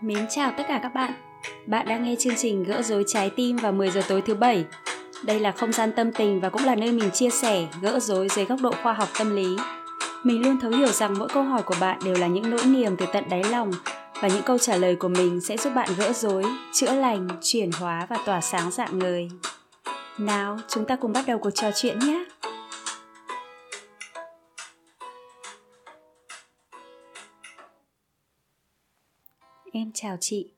Mến chào tất cả các bạn. Bạn đang nghe chương trình Gỡ rối trái tim vào 10 giờ tối thứ bảy. Đây là không gian tâm tình và cũng là nơi mình chia sẻ, gỡ rối dưới góc độ khoa học tâm lý. Mình luôn thấu hiểu rằng mỗi câu hỏi của bạn đều là những nỗi niềm từ tận đáy lòng và những câu trả lời của mình sẽ giúp bạn gỡ rối, chữa lành, chuyển hóa và tỏa sáng dạng người. Nào, chúng ta cùng bắt đầu cuộc trò chuyện nhé. Em chào chị.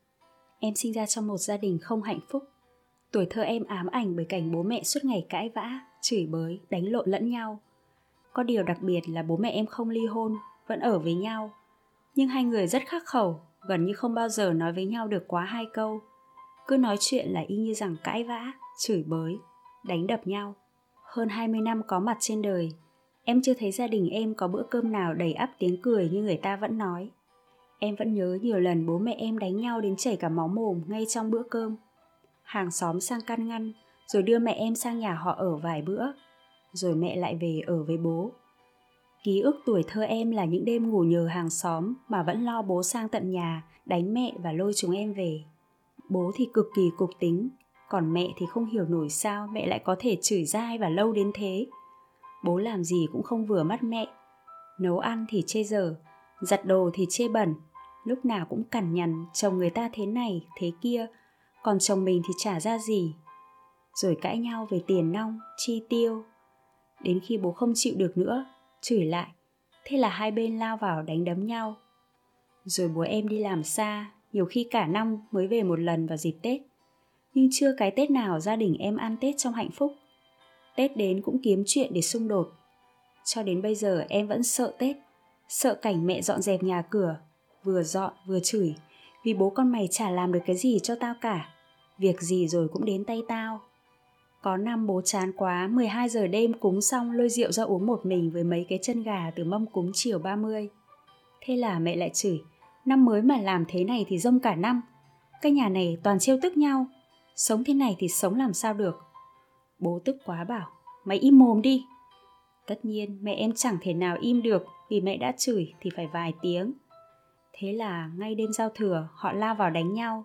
Em sinh ra trong một gia đình không hạnh phúc. Tuổi thơ em ám ảnh bởi cảnh bố mẹ suốt ngày cãi vã, chửi bới, đánh lộn lẫn nhau. Có điều đặc biệt là bố mẹ em không ly hôn, vẫn ở với nhau. Nhưng hai người rất khắc khẩu, gần như không bao giờ nói với nhau được quá hai câu. Cứ nói chuyện là y như rằng cãi vã, chửi bới, đánh đập nhau. Hơn 20 năm có mặt trên đời, em chưa thấy gia đình em có bữa cơm nào đầy ắp tiếng cười như người ta vẫn nói. Em vẫn nhớ nhiều lần bố mẹ em đánh nhau đến chảy cả máu mồm ngay trong bữa cơm. Hàng xóm sang can ngăn, rồi đưa mẹ em sang nhà họ ở vài bữa, rồi mẹ lại về ở với bố. Ký ức tuổi thơ em là những đêm ngủ nhờ hàng xóm mà vẫn lo bố sang tận nhà, đánh mẹ và lôi chúng em về. Bố thì cực kỳ cục tính, còn mẹ thì không hiểu nổi sao mẹ lại có thể chửi dai và lâu đến thế. Bố làm gì cũng không vừa mắt mẹ. Nấu ăn thì chê dở, giặt đồ thì chê bẩn, lúc nào cũng cằn nhằn, chồng người ta thế này, thế kia, còn chồng mình thì trả ra gì. Rồi cãi nhau về tiền nong, chi tiêu. Đến khi bố không chịu được nữa, chửi lại, thế là hai bên lao vào đánh đấm nhau. Rồi bố em đi làm xa, nhiều khi cả năm mới về một lần vào dịp tết. Nhưng chưa cái tết nào gia đình em ăn tết trong hạnh phúc. Tết đến cũng kiếm chuyện để xung đột. Cho đến bây giờ em vẫn sợ tết, sợ cảnh mẹ dọn dẹp nhà cửa vừa dọn vừa chửi vì bố con mày chả làm được cái gì cho tao cả việc gì rồi cũng đến tay tao có năm bố chán quá 12 giờ đêm cúng xong lôi rượu ra uống một mình với mấy cái chân gà từ mâm cúng chiều 30. Thế là mẹ lại chửi, năm mới mà làm thế này thì rông cả năm. Cái nhà này toàn trêu tức nhau, sống thế này thì sống làm sao được. Bố tức quá bảo, mày im mồm đi. Tất nhiên mẹ em chẳng thể nào im được vì mẹ đã chửi thì phải vài tiếng. Thế là ngay đêm giao thừa họ lao vào đánh nhau,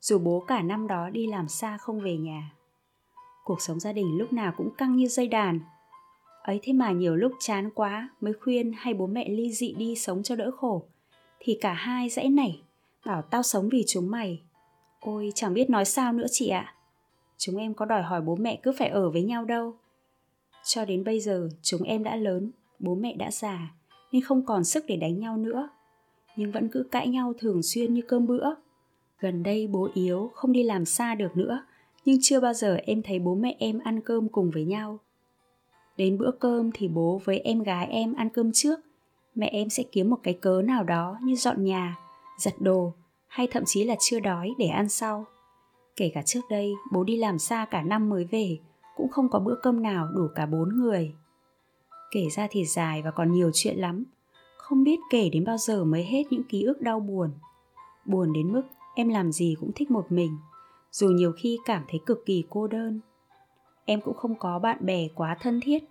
dù bố cả năm đó đi làm xa không về nhà. Cuộc sống gia đình lúc nào cũng căng như dây đàn. Ấy thế mà nhiều lúc chán quá mới khuyên hay bố mẹ ly dị đi sống cho đỡ khổ. Thì cả hai dãy nảy, bảo tao sống vì chúng mày. Ôi chẳng biết nói sao nữa chị ạ. Chúng em có đòi hỏi bố mẹ cứ phải ở với nhau đâu. Cho đến bây giờ chúng em đã lớn, bố mẹ đã già, nên không còn sức để đánh nhau nữa nhưng vẫn cứ cãi nhau thường xuyên như cơm bữa. Gần đây bố yếu không đi làm xa được nữa, nhưng chưa bao giờ em thấy bố mẹ em ăn cơm cùng với nhau. Đến bữa cơm thì bố với em gái em ăn cơm trước. Mẹ em sẽ kiếm một cái cớ nào đó như dọn nhà, giặt đồ, hay thậm chí là chưa đói để ăn sau. Kể cả trước đây, bố đi làm xa cả năm mới về, cũng không có bữa cơm nào đủ cả bốn người. Kể ra thì dài và còn nhiều chuyện lắm không biết kể đến bao giờ mới hết những ký ức đau buồn. Buồn đến mức em làm gì cũng thích một mình, dù nhiều khi cảm thấy cực kỳ cô đơn. Em cũng không có bạn bè quá thân thiết,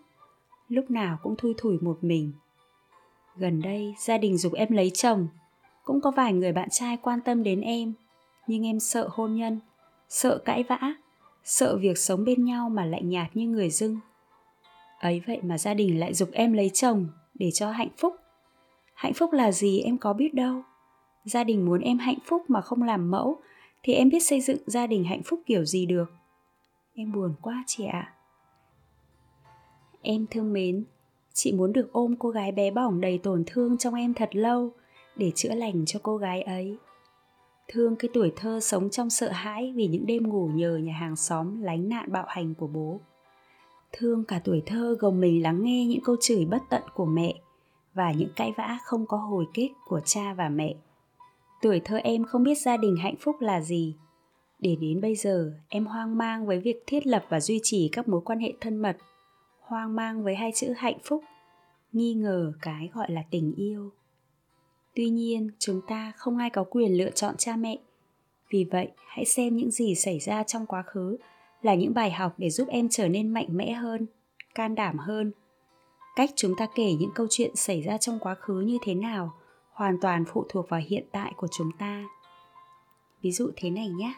lúc nào cũng thui thủi một mình. Gần đây, gia đình dục em lấy chồng, cũng có vài người bạn trai quan tâm đến em, nhưng em sợ hôn nhân, sợ cãi vã, sợ việc sống bên nhau mà lạnh nhạt như người dưng. Ấy vậy mà gia đình lại dục em lấy chồng để cho hạnh phúc hạnh phúc là gì em có biết đâu. Gia đình muốn em hạnh phúc mà không làm mẫu, thì em biết xây dựng gia đình hạnh phúc kiểu gì được. Em buồn quá chị ạ. À. em thương mến, chị muốn được ôm cô gái bé bỏng đầy tổn thương trong em thật lâu để chữa lành cho cô gái ấy. Thương cái tuổi thơ sống trong sợ hãi vì những đêm ngủ nhờ nhà hàng xóm lánh nạn bạo hành của bố. Thương cả tuổi thơ gồng mình lắng nghe những câu chửi bất tận của mẹ và những cãi vã không có hồi kết của cha và mẹ. Tuổi thơ em không biết gia đình hạnh phúc là gì. Để đến bây giờ, em hoang mang với việc thiết lập và duy trì các mối quan hệ thân mật, hoang mang với hai chữ hạnh phúc, nghi ngờ cái gọi là tình yêu. Tuy nhiên, chúng ta không ai có quyền lựa chọn cha mẹ. Vì vậy, hãy xem những gì xảy ra trong quá khứ là những bài học để giúp em trở nên mạnh mẽ hơn, can đảm hơn cách chúng ta kể những câu chuyện xảy ra trong quá khứ như thế nào hoàn toàn phụ thuộc vào hiện tại của chúng ta. Ví dụ thế này nhé.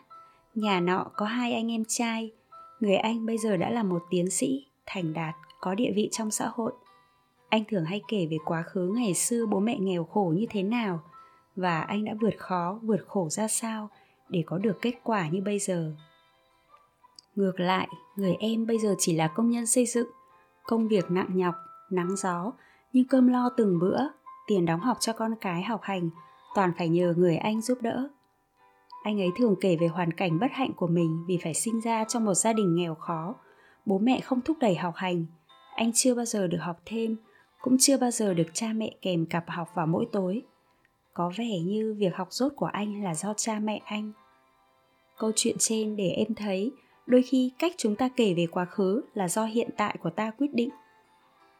Nhà nọ có hai anh em trai. Người anh bây giờ đã là một tiến sĩ, thành đạt, có địa vị trong xã hội. Anh thường hay kể về quá khứ ngày xưa bố mẹ nghèo khổ như thế nào và anh đã vượt khó, vượt khổ ra sao để có được kết quả như bây giờ. Ngược lại, người em bây giờ chỉ là công nhân xây dựng, công việc nặng nhọc nắng gió, nhưng cơm lo từng bữa, tiền đóng học cho con cái học hành, toàn phải nhờ người anh giúp đỡ. Anh ấy thường kể về hoàn cảnh bất hạnh của mình vì phải sinh ra trong một gia đình nghèo khó. Bố mẹ không thúc đẩy học hành. Anh chưa bao giờ được học thêm, cũng chưa bao giờ được cha mẹ kèm cặp học vào mỗi tối. Có vẻ như việc học rốt của anh là do cha mẹ anh. Câu chuyện trên để em thấy, đôi khi cách chúng ta kể về quá khứ là do hiện tại của ta quyết định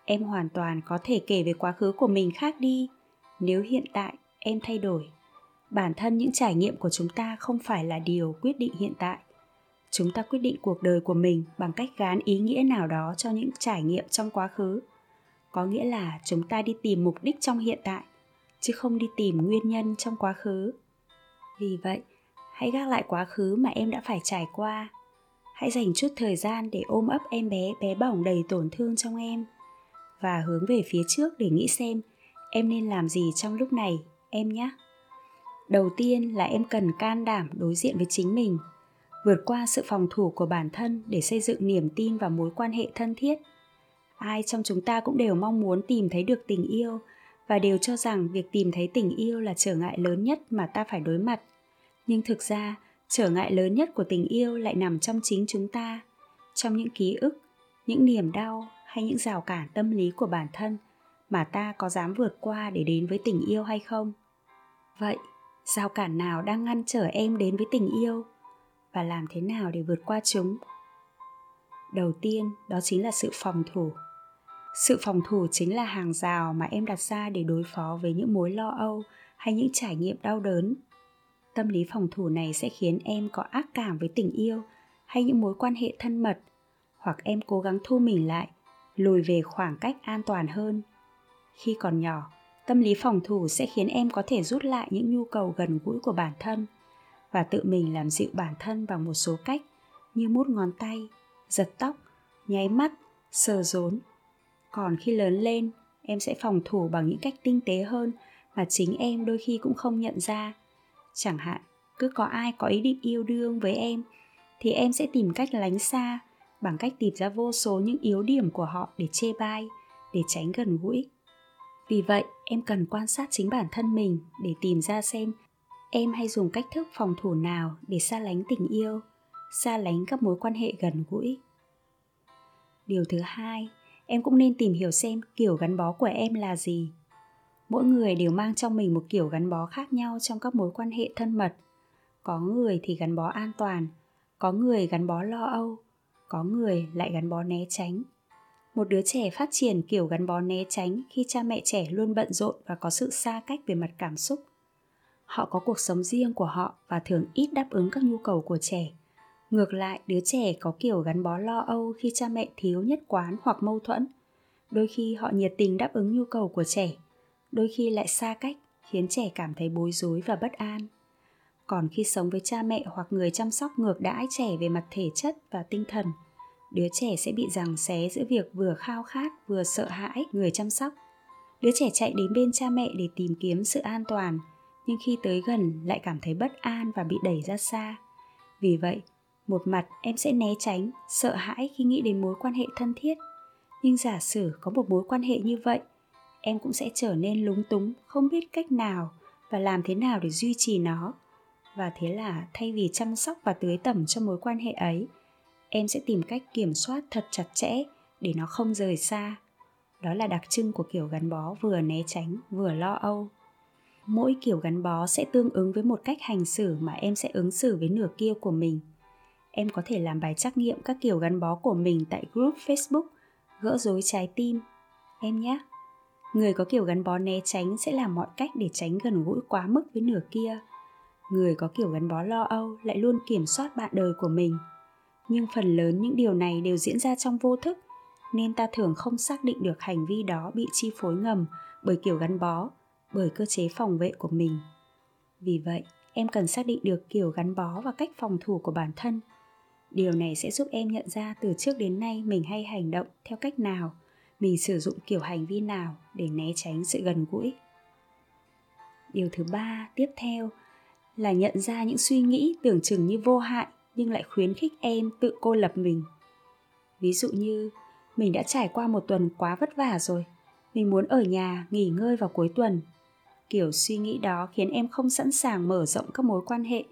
em hoàn toàn có thể kể về quá khứ của mình khác đi. Nếu hiện tại em thay đổi, bản thân những trải nghiệm của chúng ta không phải là điều quyết định hiện tại. Chúng ta quyết định cuộc đời của mình bằng cách gán ý nghĩa nào đó cho những trải nghiệm trong quá khứ. Có nghĩa là chúng ta đi tìm mục đích trong hiện tại, chứ không đi tìm nguyên nhân trong quá khứ. Vì vậy, hãy gác lại quá khứ mà em đã phải trải qua. Hãy dành chút thời gian để ôm ấp em bé bé bỏng đầy tổn thương trong em và hướng về phía trước để nghĩ xem em nên làm gì trong lúc này, em nhé đầu tiên là em cần can đảm đối diện với chính mình, vượt qua sự phòng thủ của bản thân để xây dựng niềm tin và mối quan hệ thân thiết. Ai trong chúng ta cũng đều mong muốn tìm thấy được tình yêu và đều cho rằng việc tìm thấy tình yêu là trở ngại lớn nhất mà ta phải đối mặt. Nhưng thực ra, trở ngại lớn nhất của tình yêu lại nằm trong chính chúng ta, trong những ký ức, những niềm đau hay những rào cản tâm lý của bản thân mà ta có dám vượt qua để đến với tình yêu hay không? Vậy, rào cản nào đang ngăn trở em đến với tình yêu và làm thế nào để vượt qua chúng? Đầu tiên, đó chính là sự phòng thủ. Sự phòng thủ chính là hàng rào mà em đặt ra để đối phó với những mối lo âu hay những trải nghiệm đau đớn. Tâm lý phòng thủ này sẽ khiến em có ác cảm với tình yêu hay những mối quan hệ thân mật, hoặc em cố gắng thu mình lại lùi về khoảng cách an toàn hơn. Khi còn nhỏ, tâm lý phòng thủ sẽ khiến em có thể rút lại những nhu cầu gần gũi của bản thân và tự mình làm dịu bản thân bằng một số cách như mút ngón tay, giật tóc, nháy mắt, sờ rốn. Còn khi lớn lên, em sẽ phòng thủ bằng những cách tinh tế hơn mà chính em đôi khi cũng không nhận ra. Chẳng hạn, cứ có ai có ý định yêu đương với em, thì em sẽ tìm cách lánh xa bằng cách tìm ra vô số những yếu điểm của họ để chê bai, để tránh gần gũi. Vì vậy, em cần quan sát chính bản thân mình để tìm ra xem em hay dùng cách thức phòng thủ nào để xa lánh tình yêu, xa lánh các mối quan hệ gần gũi. Điều thứ hai, em cũng nên tìm hiểu xem kiểu gắn bó của em là gì. Mỗi người đều mang trong mình một kiểu gắn bó khác nhau trong các mối quan hệ thân mật. Có người thì gắn bó an toàn, có người gắn bó lo âu có người lại gắn bó né tránh. Một đứa trẻ phát triển kiểu gắn bó né tránh khi cha mẹ trẻ luôn bận rộn và có sự xa cách về mặt cảm xúc. Họ có cuộc sống riêng của họ và thường ít đáp ứng các nhu cầu của trẻ. Ngược lại, đứa trẻ có kiểu gắn bó lo âu khi cha mẹ thiếu nhất quán hoặc mâu thuẫn. Đôi khi họ nhiệt tình đáp ứng nhu cầu của trẻ. Đôi khi lại xa cách, khiến trẻ cảm thấy bối rối và bất an. Còn khi sống với cha mẹ hoặc người chăm sóc ngược đãi trẻ về mặt thể chất và tinh thần đứa trẻ sẽ bị giằng xé giữa việc vừa khao khát, vừa sợ hãi, người chăm sóc. Đứa trẻ chạy đến bên cha mẹ để tìm kiếm sự an toàn, nhưng khi tới gần lại cảm thấy bất an và bị đẩy ra xa. Vì vậy, một mặt em sẽ né tránh, sợ hãi khi nghĩ đến mối quan hệ thân thiết. Nhưng giả sử có một mối quan hệ như vậy, em cũng sẽ trở nên lúng túng, không biết cách nào và làm thế nào để duy trì nó. Và thế là thay vì chăm sóc và tưới tẩm cho mối quan hệ ấy em sẽ tìm cách kiểm soát thật chặt chẽ để nó không rời xa. Đó là đặc trưng của kiểu gắn bó vừa né tránh, vừa lo âu. Mỗi kiểu gắn bó sẽ tương ứng với một cách hành xử mà em sẽ ứng xử với nửa kia của mình. Em có thể làm bài trắc nghiệm các kiểu gắn bó của mình tại group facebook, gỡ rối trái tim. Em nhé. Người có kiểu gắn bó né tránh sẽ làm mọi cách để tránh gần gũi quá mức với nửa kia. Người có kiểu gắn bó lo âu lại luôn kiểm soát bạn đời của mình nhưng phần lớn những điều này đều diễn ra trong vô thức, nên ta thường không xác định được hành vi đó bị chi phối ngầm bởi kiểu gắn bó, bởi cơ chế phòng vệ của mình. Vì vậy, em cần xác định được kiểu gắn bó và cách phòng thủ của bản thân. Điều này sẽ giúp em nhận ra từ trước đến nay mình hay hành động theo cách nào, mình sử dụng kiểu hành vi nào để né tránh sự gần gũi. Điều thứ ba tiếp theo là nhận ra những suy nghĩ tưởng chừng như vô hại nhưng lại khuyến khích em tự cô lập mình. Ví dụ như, mình đã trải qua một tuần quá vất vả rồi, mình muốn ở nhà nghỉ ngơi vào cuối tuần. Kiểu suy nghĩ đó khiến em không sẵn sàng mở rộng các mối quan hệ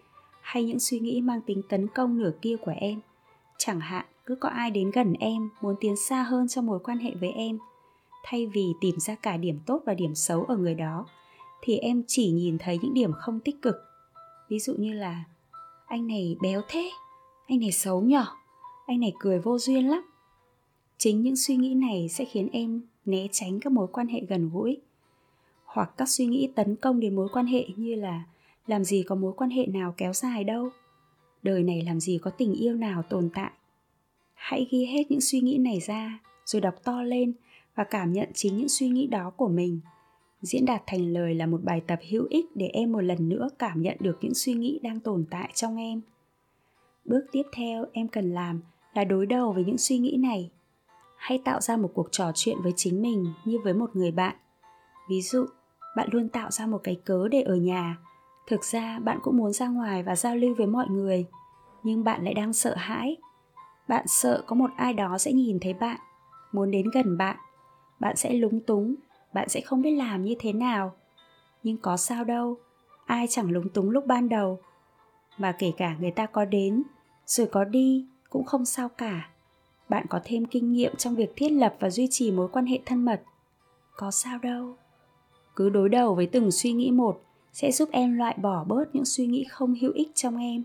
hay những suy nghĩ mang tính tấn công nửa kia của em. Chẳng hạn, cứ có ai đến gần em, muốn tiến xa hơn trong mối quan hệ với em, thay vì tìm ra cả điểm tốt và điểm xấu ở người đó, thì em chỉ nhìn thấy những điểm không tích cực. Ví dụ như là anh này béo thế. Anh này xấu nhỏ anh này cười vô duyên lắm. Chính những suy nghĩ này sẽ khiến em né tránh các mối quan hệ gần gũi. Hoặc các suy nghĩ tấn công đến mối quan hệ như là làm gì có mối quan hệ nào kéo dài đâu. Đời này làm gì có tình yêu nào tồn tại. Hãy ghi hết những suy nghĩ này ra, rồi đọc to lên và cảm nhận chính những suy nghĩ đó của mình diễn đạt thành lời là một bài tập hữu ích để em một lần nữa cảm nhận được những suy nghĩ đang tồn tại trong em. Bước tiếp theo em cần làm là đối đầu với những suy nghĩ này. Hãy tạo ra một cuộc trò chuyện với chính mình như với một người bạn. Ví dụ, bạn luôn tạo ra một cái cớ để ở nhà. Thực ra, bạn cũng muốn ra ngoài và giao lưu với mọi người, nhưng bạn lại đang sợ hãi. Bạn sợ có một ai đó sẽ nhìn thấy bạn, muốn đến gần bạn. Bạn sẽ lúng túng bạn sẽ không biết làm như thế nào. Nhưng có sao đâu, ai chẳng lúng túng lúc ban đầu. Mà kể cả người ta có đến, rồi có đi cũng không sao cả. Bạn có thêm kinh nghiệm trong việc thiết lập và duy trì mối quan hệ thân mật. Có sao đâu. Cứ đối đầu với từng suy nghĩ một sẽ giúp em loại bỏ bớt những suy nghĩ không hữu ích trong em.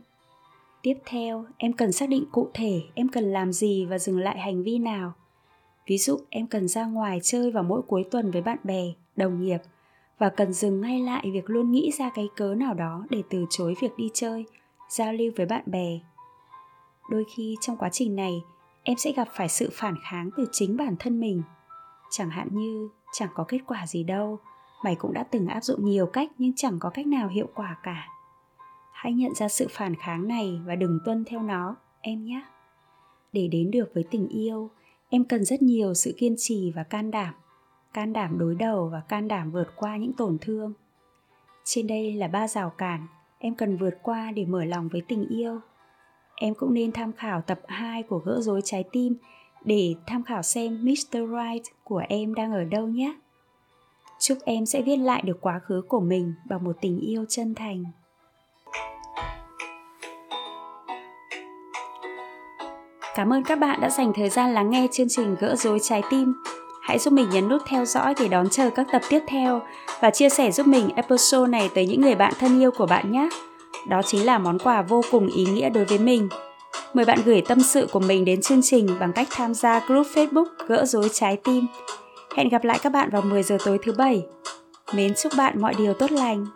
Tiếp theo, em cần xác định cụ thể em cần làm gì và dừng lại hành vi nào ví dụ, em cần ra ngoài chơi vào mỗi cuối tuần với bạn bè, đồng nghiệp và cần dừng ngay lại việc luôn nghĩ ra cái cớ nào đó để từ chối việc đi chơi, giao lưu với bạn bè. Đôi khi trong quá trình này, em sẽ gặp phải sự phản kháng từ chính bản thân mình. Chẳng hạn như, chẳng có kết quả gì đâu, mày cũng đã từng áp dụng nhiều cách nhưng chẳng có cách nào hiệu quả cả. Hãy nhận ra sự phản kháng này và đừng tuân theo nó, em nhé. Để đến được với tình yêu em cần rất nhiều sự kiên trì và can đảm can đảm đối đầu và can đảm vượt qua những tổn thương trên đây là ba rào cản em cần vượt qua để mở lòng với tình yêu em cũng nên tham khảo tập 2 của gỡ rối trái tim để tham khảo xem Mr. Right của em đang ở đâu nhé. Chúc em sẽ viết lại được quá khứ của mình bằng một tình yêu chân thành. Cảm ơn các bạn đã dành thời gian lắng nghe chương trình Gỡ rối trái tim. Hãy giúp mình nhấn nút theo dõi để đón chờ các tập tiếp theo và chia sẻ giúp mình episode này tới những người bạn thân yêu của bạn nhé. Đó chính là món quà vô cùng ý nghĩa đối với mình. Mời bạn gửi tâm sự của mình đến chương trình bằng cách tham gia group Facebook Gỡ rối trái tim. Hẹn gặp lại các bạn vào 10 giờ tối thứ bảy. Mến chúc bạn mọi điều tốt lành.